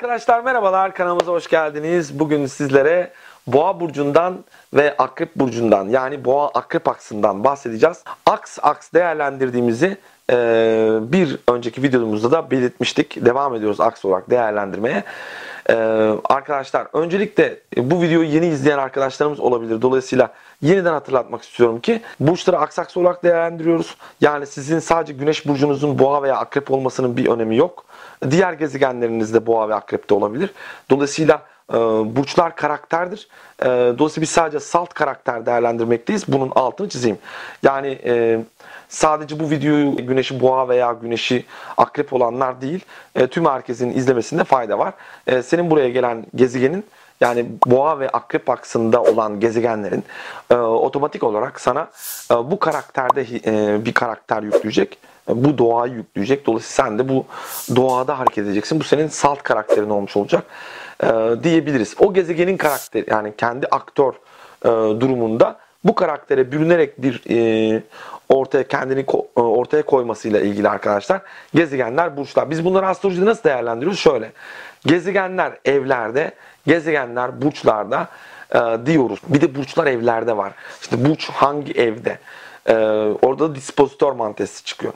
Arkadaşlar merhabalar kanalımıza hoş geldiniz. Bugün sizlere Boğa burcundan ve Akrep burcundan yani Boğa Akrep aksından bahsedeceğiz. Aks aks değerlendirdiğimizi e, bir önceki videomuzda da belirtmiştik. Devam ediyoruz aks olarak değerlendirmeye. E, arkadaşlar öncelikle bu videoyu yeni izleyen arkadaşlarımız olabilir. Dolayısıyla yeniden hatırlatmak istiyorum ki burçları aks aks olarak değerlendiriyoruz. Yani sizin sadece güneş burcunuzun boğa veya akrep olmasının bir önemi yok. Diğer gezegenleriniz de boğa ve akrepte olabilir. Dolayısıyla e, burçlar karakterdir. E, dolayısıyla biz sadece salt karakter değerlendirmekteyiz. Bunun altını çizeyim. Yani e, sadece bu videoyu güneşi boğa veya güneşi akrep olanlar değil, e, tüm herkesin izlemesinde fayda var. E, senin buraya gelen gezegenin yani boğa ve akrep aksında olan gezegenlerin e, otomatik olarak sana e, bu karakterde e, bir karakter yükleyecek. E, bu doğayı yükleyecek. Dolayısıyla sen de bu doğada hareket edeceksin. Bu senin salt karakterin olmuş olacak e, diyebiliriz. O gezegenin karakteri yani kendi aktör e, durumunda bu karaktere bürünerek bir e, ortaya kendini ko- e, ortaya koymasıyla ilgili arkadaşlar gezegenler burçlar. Biz bunları astrolojide nasıl değerlendiriyoruz? Şöyle. Gezegenler evlerde, gezegenler burçlarda e, diyoruz. Bir de burçlar evlerde var. İşte burç hangi evde? E, orada da dispozitör mantesi çıkıyor.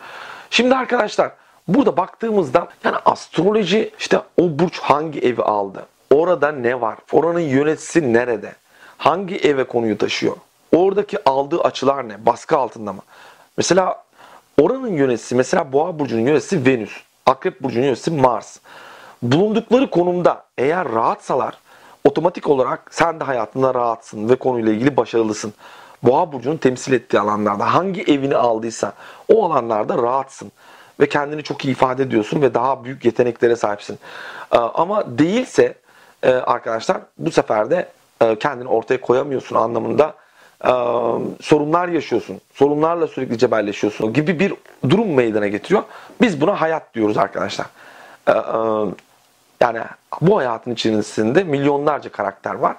Şimdi arkadaşlar burada baktığımızda yani astroloji işte o burç hangi evi aldı? Orada ne var? Oranın yöneticisi nerede? Hangi eve konuyu taşıyor? Oradaki aldığı açılar ne? Baskı altında mı? Mesela oranın yöneticisi mesela Boğa burcunun yöneticisi Venüs. Akrep burcunun yöneticisi Mars. Bulundukları konumda eğer rahatsalar otomatik olarak sen de hayatında rahatsın ve konuyla ilgili başarılısın. Boğa burcunun temsil ettiği alanlarda hangi evini aldıysa o alanlarda rahatsın ve kendini çok iyi ifade ediyorsun ve daha büyük yeteneklere sahipsin. Ee, ama değilse e, arkadaşlar bu sefer de e, kendini ortaya koyamıyorsun anlamında e, sorunlar yaşıyorsun. Sorunlarla sürekli cebelleşiyorsun gibi bir durum meydana getiriyor. Biz buna hayat diyoruz arkadaşlar. Yani bu hayatın içerisinde milyonlarca karakter var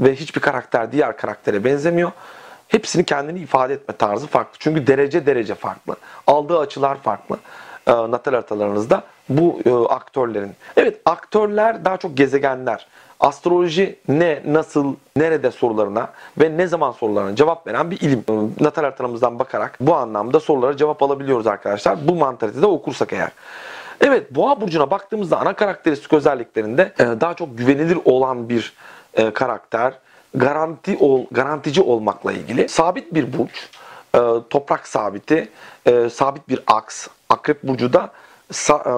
ve hiçbir karakter diğer karaktere benzemiyor. Hepsinin kendini ifade etme tarzı farklı. Çünkü derece derece farklı. Aldığı açılar farklı. E, natal haritalarınızda bu e, aktörlerin. Evet aktörler daha çok gezegenler. Astroloji ne, nasıl, nerede sorularına ve ne zaman sorularına cevap veren bir ilim. E, natal haritamızdan bakarak bu anlamda sorulara cevap alabiliyoruz arkadaşlar. Bu mantalitede okursak eğer. Evet Boğa burcuna baktığımızda ana karakteristik özelliklerinde e, daha çok güvenilir olan bir e, karakter, garanti ol, garantici olmakla ilgili. Sabit bir burç, e, toprak sabiti, sabit bir aks. Akrep burcu da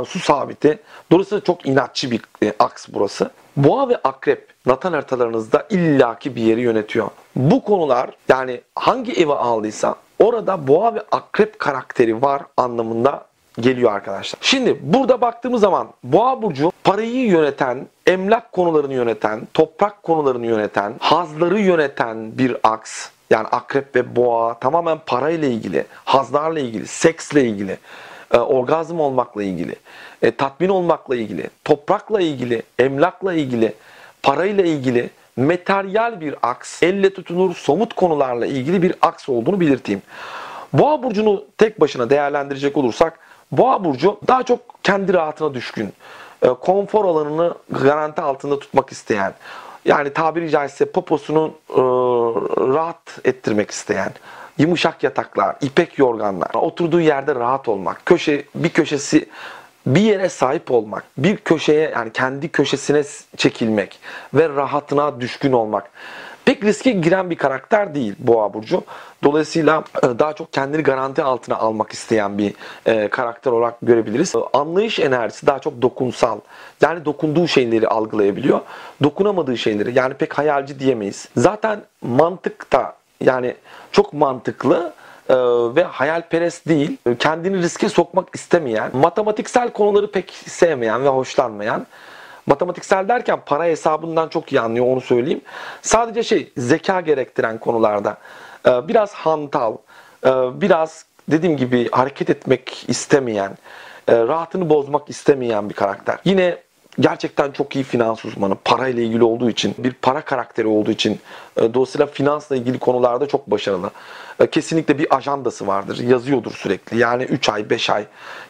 su sabiti. Dolayısıyla çok inatçı bir aks burası. Boğa ve akrep natal haritalarınızda illaki bir yeri yönetiyor. Bu konular yani hangi evi aldıysa orada boğa ve akrep karakteri var anlamında geliyor arkadaşlar. Şimdi burada baktığımız zaman Boğa burcu parayı yöneten, emlak konularını yöneten, toprak konularını yöneten, hazları yöneten bir aks. Yani akrep ve boğa tamamen parayla ilgili, hazlarla ilgili, seksle ilgili, e, orgazm olmakla ilgili, e, tatmin olmakla ilgili, toprakla ilgili, emlakla ilgili, parayla ilgili materyal bir aks, elle tutunur somut konularla ilgili bir aks olduğunu belirteyim. Boğa burcunu tek başına değerlendirecek olursak Boğa burcu daha çok kendi rahatına düşkün, e, konfor alanını garanti altında tutmak isteyen, yani tabiri caizse poposunu e, rahat ettirmek isteyen, yumuşak yataklar, ipek yorganlar, oturduğu yerde rahat olmak, köşe bir köşesi bir yere sahip olmak, bir köşeye yani kendi köşesine çekilmek ve rahatına düşkün olmak pek riske giren bir karakter değil Boğa burcu. Dolayısıyla e, daha çok kendini garanti altına almak isteyen bir e, karakter olarak görebiliriz. E, anlayış enerjisi daha çok dokunsal. Yani dokunduğu şeyleri algılayabiliyor. Dokunamadığı şeyleri yani pek hayalci diyemeyiz. Zaten mantık da yani çok mantıklı ve hayalperest değil, kendini riske sokmak istemeyen, matematiksel konuları pek sevmeyen ve hoşlanmayan Matematiksel derken para hesabından çok iyi anlıyor onu söyleyeyim. Sadece şey zeka gerektiren konularda e, biraz hantal, e, biraz dediğim gibi hareket etmek istemeyen, e, rahatını bozmak istemeyen bir karakter. Yine gerçekten çok iyi finans uzmanı. Para ile ilgili olduğu için, bir para karakteri olduğu için e, dolayısıyla finansla ilgili konularda çok başarılı. E, kesinlikle bir ajandası vardır. Yazıyordur sürekli. Yani 3 ay, 5 ay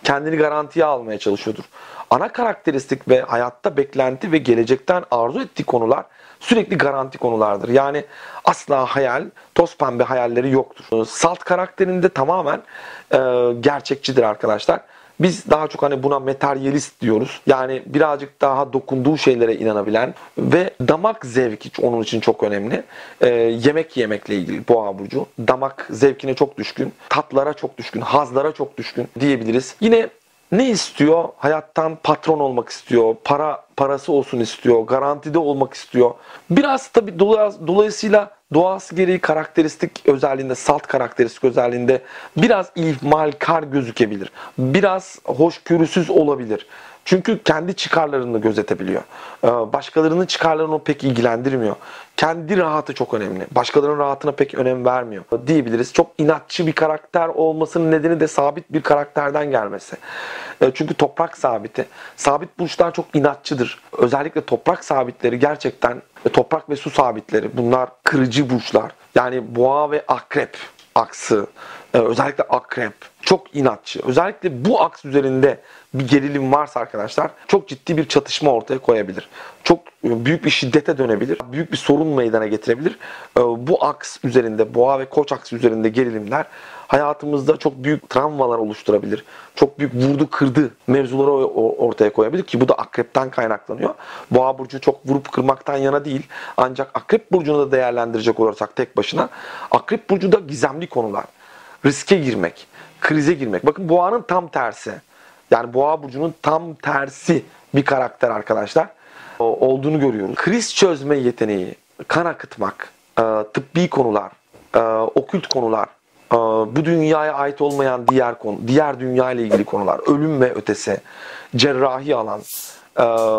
kendini garantiye almaya çalışıyordur. Ana karakteristik ve hayatta beklenti ve gelecekten arzu ettiği konular sürekli garanti konulardır. Yani asla hayal, toz pembe hayalleri yoktur. E, salt karakterinde tamamen gerçekçidir arkadaşlar. Biz daha çok hani buna materyalist diyoruz. Yani birazcık daha dokunduğu şeylere inanabilen ve damak zevki onun için çok önemli. Ee, yemek yemekle ilgili boğa burcu. Damak zevkine çok düşkün, tatlara çok düşkün, hazlara çok düşkün diyebiliriz. Yine ne istiyor? Hayattan patron olmak istiyor, para parası olsun istiyor, garantide olmak istiyor. Biraz tabi dolayısıyla doğası gereği karakteristik özelliğinde, salt karakteristik özelliğinde biraz ihmalkar gözükebilir. Biraz hoşgörüsüz olabilir. Çünkü kendi çıkarlarını gözetebiliyor. Ee, başkalarının çıkarlarını pek ilgilendirmiyor. Kendi rahatı çok önemli. Başkalarının rahatına pek önem vermiyor diyebiliriz. Çok inatçı bir karakter olmasının nedeni de sabit bir karakterden gelmesi. Ee, çünkü toprak sabiti. Sabit burçlar çok inatçıdır. Özellikle toprak sabitleri gerçekten toprak ve su sabitleri bunlar kırıcı burçlar. Yani boğa ve akrep aksı özellikle akrep çok inatçı. Özellikle bu aks üzerinde bir gerilim varsa arkadaşlar çok ciddi bir çatışma ortaya koyabilir. Çok e, büyük bir şiddete dönebilir. Büyük bir sorun meydana getirebilir. Ee, bu aks üzerinde, boğa ve koç aks üzerinde gerilimler hayatımızda çok büyük travmalar oluşturabilir. Çok büyük vurdu kırdı mevzuları ortaya koyabilir ki bu da akrepten kaynaklanıyor. Boğa burcu çok vurup kırmaktan yana değil. Ancak akrep burcunu da değerlendirecek olursak tek başına akrep burcu da gizemli konular riske girmek, krize girmek. Bakın boğanın tam tersi. Yani boğa burcunun tam tersi bir karakter arkadaşlar olduğunu görüyoruz. Kriz çözme yeteneği, kan akıtmak, e, tıbbi konular, e, okült konular, e, bu dünyaya ait olmayan diğer konu, diğer dünya ile ilgili konular, ölüm ve ötesi, cerrahi alan,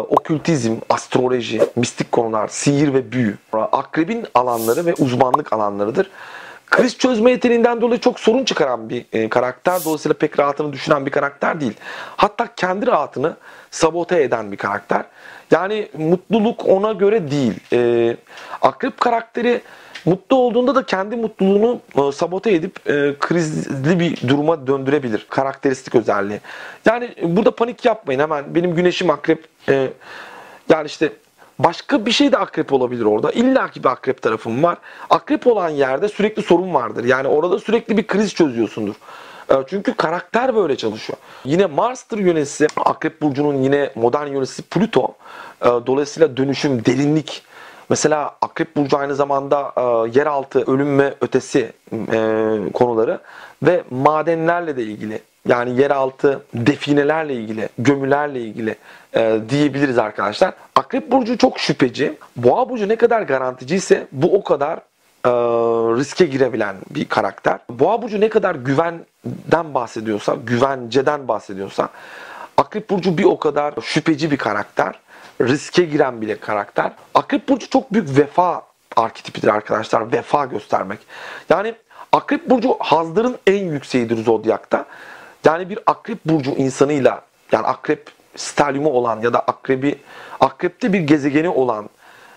okültizm, astroloji, mistik konular, sihir ve büyü, akrebin alanları ve uzmanlık alanlarıdır kriz çözme yeteneğinden dolayı çok sorun çıkaran bir e, karakter. Dolayısıyla pek rahatını düşünen bir karakter değil. Hatta kendi rahatını sabote eden bir karakter. Yani mutluluk ona göre değil. E, akrep karakteri mutlu olduğunda da kendi mutluluğunu e, sabote edip e, krizli bir duruma döndürebilir. Karakteristik özelliği. Yani burada panik yapmayın hemen. Benim güneşim akrep. E, yani işte Başka bir şey de akrep olabilir orada. İlla ki bir akrep tarafım var. Akrep olan yerde sürekli sorun vardır. Yani orada sürekli bir kriz çözüyorsundur. Ee, çünkü karakter böyle çalışıyor. Yine Mars'tır yöneticisi, Akrep Burcu'nun yine modern yöneticisi Plüto. Ee, dolayısıyla dönüşüm, derinlik. Mesela Akrep Burcu aynı zamanda e, yeraltı, ölüm ve ötesi e, konuları ve madenlerle de ilgili yani yeraltı definelerle ilgili, gömülerle ilgili e, diyebiliriz arkadaşlar. Akrep burcu çok şüpheci. Boğa burcu ne kadar garantici ise bu o kadar e, riske girebilen bir karakter. Boğa burcu ne kadar güvenden bahsediyorsa, güvenceden bahsediyorsa Akrep burcu bir o kadar şüpheci bir karakter. Riske giren bile karakter. Akrep burcu çok büyük vefa arketipidir arkadaşlar. Vefa göstermek. Yani Akrep burcu hazların en yükseğidir zodyakta. Yani bir akrep burcu insanıyla yani akrep stelyumu olan ya da akrebi akrepte bir gezegeni olan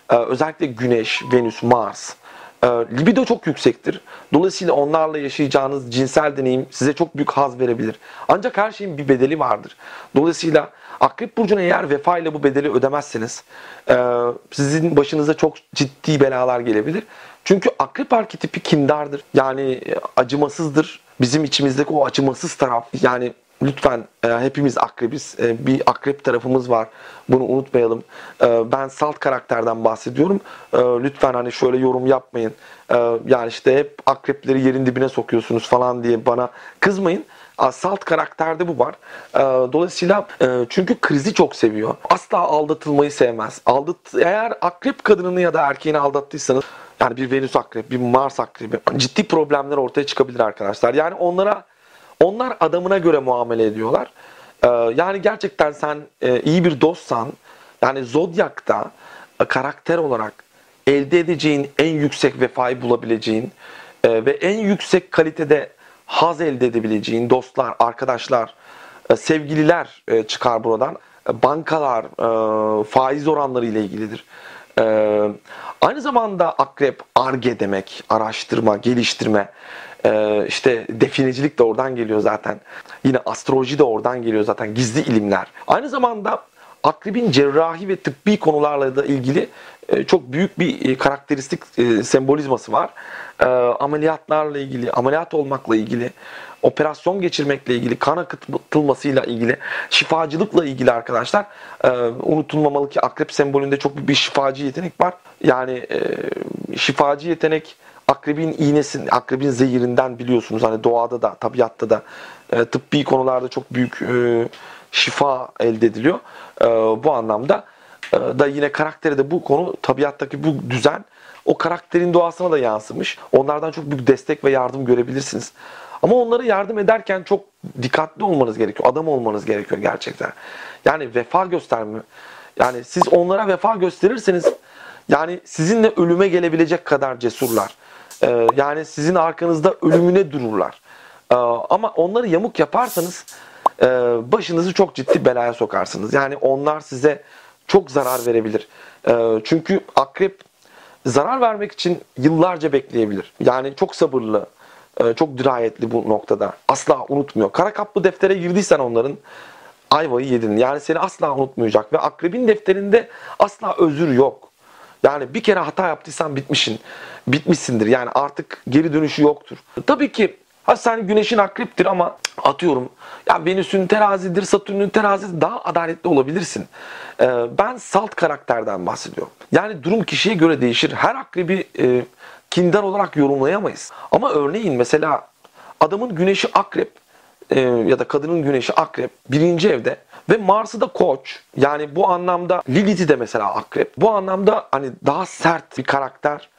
e, özellikle Güneş, Venüs, Mars e, libido çok yüksektir. Dolayısıyla onlarla yaşayacağınız cinsel deneyim size çok büyük haz verebilir. Ancak her şeyin bir bedeli vardır. Dolayısıyla Akrep Burcu'na eğer vefa ile bu bedeli ödemezseniz e, sizin başınıza çok ciddi belalar gelebilir. Çünkü akrep arketipi kindardır. Yani acımasızdır bizim içimizdeki o acımasız taraf yani lütfen e, hepimiz akrebiz. E, bir akrep tarafımız var. Bunu unutmayalım. E, ben salt karakterden bahsediyorum. E, lütfen hani şöyle yorum yapmayın. E, yani işte hep akrepleri yerin dibine sokuyorsunuz falan diye bana kızmayın. Salt karakterde bu var. E, dolayısıyla e, çünkü krizi çok seviyor. Asla aldatılmayı sevmez. Aldat eğer akrep kadınını ya da erkeğini aldattıysanız yani bir Venüs akrebi, bir Mars akrebi ciddi problemler ortaya çıkabilir arkadaşlar. Yani onlara onlar adamına göre muamele ediyorlar. Ee, yani gerçekten sen e, iyi bir dostsan yani Zodyak'ta e, karakter olarak elde edeceğin en yüksek vefayı bulabileceğin ve en yüksek kalitede haz elde edebileceğin dostlar, arkadaşlar, sevgililer çıkar buradan. bankalar, e, faiz oranları ile ilgilidir. E, aynı zamanda akrep, arge demek, araştırma, geliştirme, e, işte definecilik de oradan geliyor zaten. Yine astroloji de oradan geliyor zaten, gizli ilimler. Aynı zamanda akrebin cerrahi ve tıbbi konularla da ilgili e, çok büyük bir e, karakteristik e, sembolizması var. Ameliyatlarla ilgili, ameliyat olmakla ilgili, operasyon geçirmekle ilgili, kan akıtılmasıyla ilgili, şifacılıkla ilgili arkadaşlar unutulmamalı ki akrep sembolünde çok büyük bir şifacı yetenek var. Yani şifacı yetenek akrebin iğnesin, akrebin zehirinden biliyorsunuz hani doğada da, tabiatta da tıbbi konularda çok büyük şifa elde ediliyor. Bu anlamda da yine karakteri de bu konu tabiattaki bu düzen o karakterin doğasına da yansımış. Onlardan çok büyük destek ve yardım görebilirsiniz. Ama onlara yardım ederken çok dikkatli olmanız gerekiyor. Adam olmanız gerekiyor gerçekten. Yani vefa gösterme. Yani siz onlara vefa gösterirseniz yani sizinle ölüme gelebilecek kadar cesurlar. Ee, yani sizin arkanızda ölümüne dururlar. Ee, ama onları yamuk yaparsanız e, başınızı çok ciddi belaya sokarsınız. Yani onlar size çok zarar verebilir. Ee, çünkü akrep zarar vermek için yıllarca bekleyebilir. Yani çok sabırlı, e, çok dirayetli bu noktada. Asla unutmuyor. Kara kaplı deftere girdiysen onların ayvayı yedin. Yani seni asla unutmayacak ve akrebin defterinde asla özür yok. Yani bir kere hata yaptıysan bitmişsin. Bitmişsindir. Yani artık geri dönüşü yoktur. Tabii ki Ha sen güneşin akreptir ama atıyorum ya Venüs'ün terazidir, Satürn'ün terazisi daha adaletli olabilirsin. Ee, ben salt karakterden bahsediyorum. Yani durum kişiye göre değişir. Her akrebi e, kindar olarak yorumlayamayız. Ama örneğin mesela adamın güneşi akrep e, ya da kadının güneşi akrep birinci evde ve Mars'ı da koç. Yani bu anlamda Lilith'i de mesela akrep. Bu anlamda hani daha sert bir karakter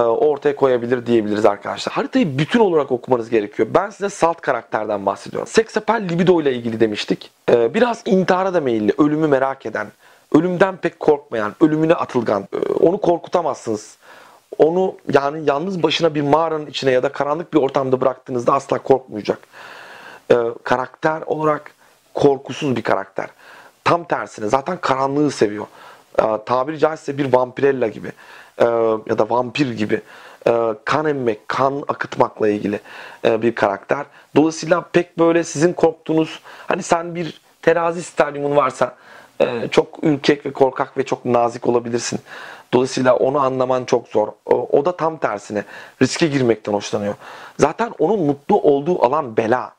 ortaya koyabilir diyebiliriz arkadaşlar. Haritayı bütün olarak okumanız gerekiyor. Ben size salt karakterden bahsediyorum. Seksapal libido ile ilgili demiştik. E, biraz intihara da meyilli, ölümü merak eden, ölümden pek korkmayan, ölümüne atılgan. E, onu korkutamazsınız. Onu yani yalnız başına bir mağaranın içine ya da karanlık bir ortamda bıraktığınızda asla korkmayacak. Karakter olarak korkusuz bir karakter. Tam tersine zaten karanlığı seviyor. Tabiri caizse bir vampirella gibi e, ya da vampir gibi e, kan emmek, kan akıtmakla ilgili e, bir karakter. Dolayısıyla pek böyle sizin korktuğunuz hani sen bir terazi stadyumun varsa e, çok ürkek ve korkak ve çok nazik olabilirsin. Dolayısıyla onu anlaman çok zor. O, o da tam tersine riske girmekten hoşlanıyor. Zaten onun mutlu olduğu alan bela.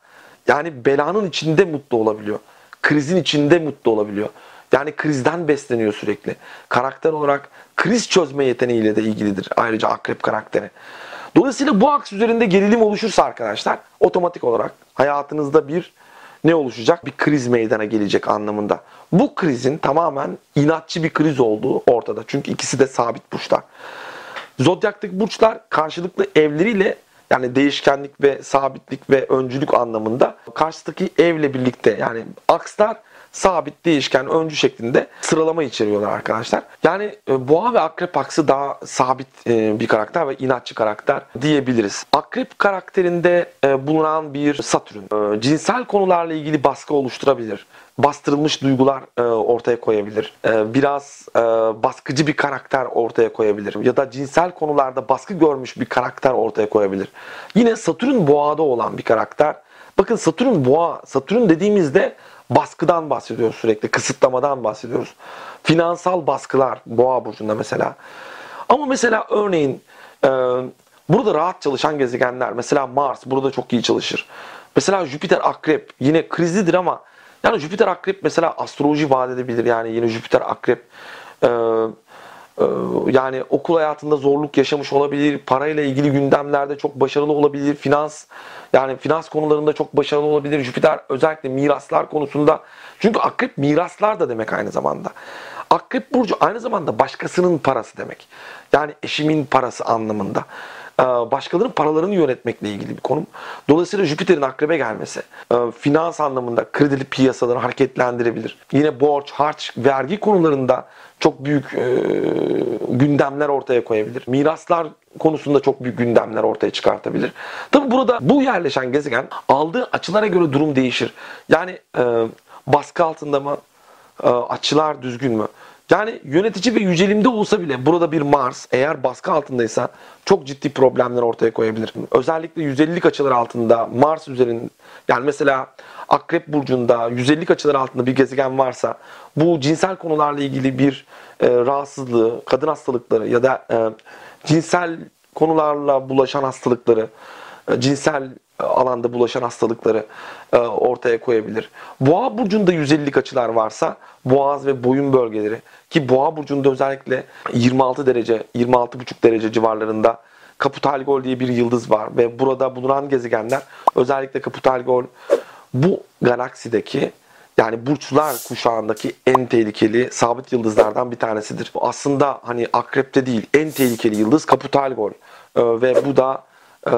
Yani belanın içinde mutlu olabiliyor. Krizin içinde mutlu olabiliyor. Yani krizden besleniyor sürekli. Karakter olarak kriz çözme yeteneğiyle de ilgilidir ayrıca akrep karakteri. Dolayısıyla bu aks üzerinde gerilim oluşursa arkadaşlar otomatik olarak hayatınızda bir ne oluşacak? Bir kriz meydana gelecek anlamında. Bu krizin tamamen inatçı bir kriz olduğu ortada. Çünkü ikisi de sabit burçlar. Zodyaktaki burçlar karşılıklı evleriyle yani değişkenlik ve sabitlik ve öncülük anlamında karşıdaki evle birlikte yani akslar sabit, değişken, öncü şeklinde sıralama içeriyorlar arkadaşlar. Yani e, boğa ve akrep aksı daha sabit e, bir karakter ve inatçı karakter diyebiliriz. Akrep karakterinde e, bulunan bir Satürn cinsel konularla ilgili baskı oluşturabilir bastırılmış duygular ortaya koyabilir. Biraz baskıcı bir karakter ortaya koyabilir. Ya da cinsel konularda baskı görmüş bir karakter ortaya koyabilir. Yine Satürn boğada olan bir karakter. Bakın Satürn boğa, Satürn dediğimizde baskıdan bahsediyoruz sürekli, kısıtlamadan bahsediyoruz. Finansal baskılar boğa burcunda mesela. Ama mesela örneğin e, burada rahat çalışan gezegenler, mesela Mars burada çok iyi çalışır. Mesela Jüpiter akrep yine krizlidir ama yani Jüpiter akrep mesela astroloji vaat edebilir. Yani yine Jüpiter akrep e, yani okul hayatında zorluk yaşamış olabilir. Parayla ilgili gündemlerde çok başarılı olabilir. Finans yani finans konularında çok başarılı olabilir. Jüpiter özellikle miraslar konusunda. Çünkü akrep miraslar da demek aynı zamanda. Akrep burcu aynı zamanda başkasının parası demek. Yani eşimin parası anlamında. Ee, başkalarının paralarını yönetmekle ilgili bir konum. Dolayısıyla Jüpiter'in akrebe gelmesi e, finans anlamında kredili piyasaları hareketlendirebilir. Yine borç, harç, vergi konularında çok büyük e, gündemler ortaya koyabilir. Miraslar konusunda çok büyük gündemler ortaya çıkartabilir. Tabi burada bu yerleşen gezegen aldığı açılara göre durum değişir. Yani e, baskı altında mı, açılar düzgün mü? Yani yönetici ve yücelimde olsa bile burada bir Mars eğer baskı altındaysa çok ciddi problemler ortaya koyabilir. Özellikle 150'lik açılar altında Mars üzerinde yani mesela Akrep Burcu'nda 150'lik açılar altında bir gezegen varsa bu cinsel konularla ilgili bir e, rahatsızlığı, kadın hastalıkları ya da e, cinsel konularla bulaşan hastalıkları, e, cinsel alanda bulaşan hastalıkları e, ortaya koyabilir. Boğa burcunda 150'lik açılar varsa boğaz ve boyun bölgeleri ki boğa burcunda özellikle 26 derece, 26,5 derece civarlarında Kaputalgol diye bir yıldız var ve burada bulunan gezegenler özellikle Kaputalgol bu galaksideki yani burçlar kuşağındaki en tehlikeli sabit yıldızlardan bir tanesidir. Aslında hani akrepte değil en tehlikeli yıldız Kaputalgol ee, ve bu da e,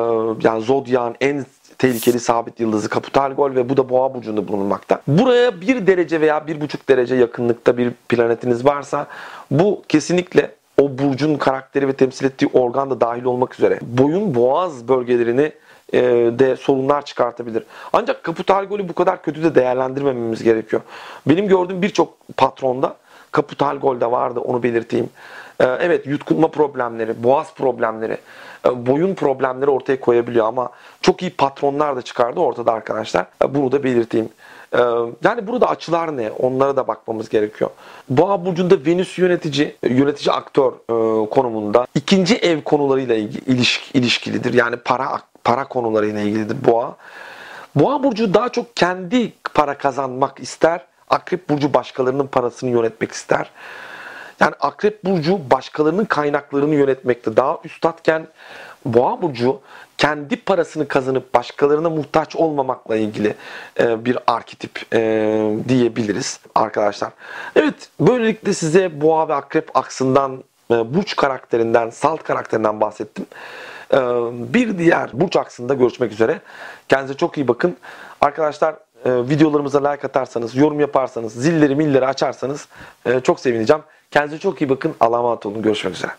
yani Zodyak'ın en tehlikeli sabit yıldızı Kaputalgol ve bu da Boğa burcunda bulunmakta. Buraya bir derece veya bir buçuk derece yakınlıkta bir planetiniz varsa bu kesinlikle o burcun karakteri ve temsil ettiği organ da dahil olmak üzere boyun boğaz bölgelerini e, de sorunlar çıkartabilir. Ancak Kaputalgol'ü bu kadar kötü de değerlendirmememiz gerekiyor. Benim gördüğüm birçok patronda Kaputalgol'de vardı onu belirteyim. E, evet yutkunma problemleri, boğaz problemleri, e, boyun problemleri ortaya koyabiliyor ama çok iyi patronlar da çıkardı ortada arkadaşlar. Bunu da belirteyim. Yani burada açılar ne? Onlara da bakmamız gerekiyor. Boğa burcunda Venüs yönetici, yönetici aktör konumunda ikinci ev konularıyla ilişkilidir. Yani para para konularıyla ilgilidir boğa. Boğa burcu daha çok kendi para kazanmak ister. Akrep burcu başkalarının parasını yönetmek ister. Yani Akrep burcu başkalarının kaynaklarını yönetmekte daha üstatken Boğa burcu kendi parasını kazanıp başkalarına muhtaç olmamakla ilgili e, bir arketip e, diyebiliriz arkadaşlar. Evet böylelikle size Boğa ve Akrep aksından, e, burç karakterinden, salt karakterinden bahsettim. Bir diğer burç aksında görüşmek üzere. Kendinize çok iyi bakın. Arkadaşlar videolarımıza like atarsanız, yorum yaparsanız, zilleri milleri açarsanız çok sevineceğim. Kendinize çok iyi bakın. Allah'a olun. Görüşmek üzere.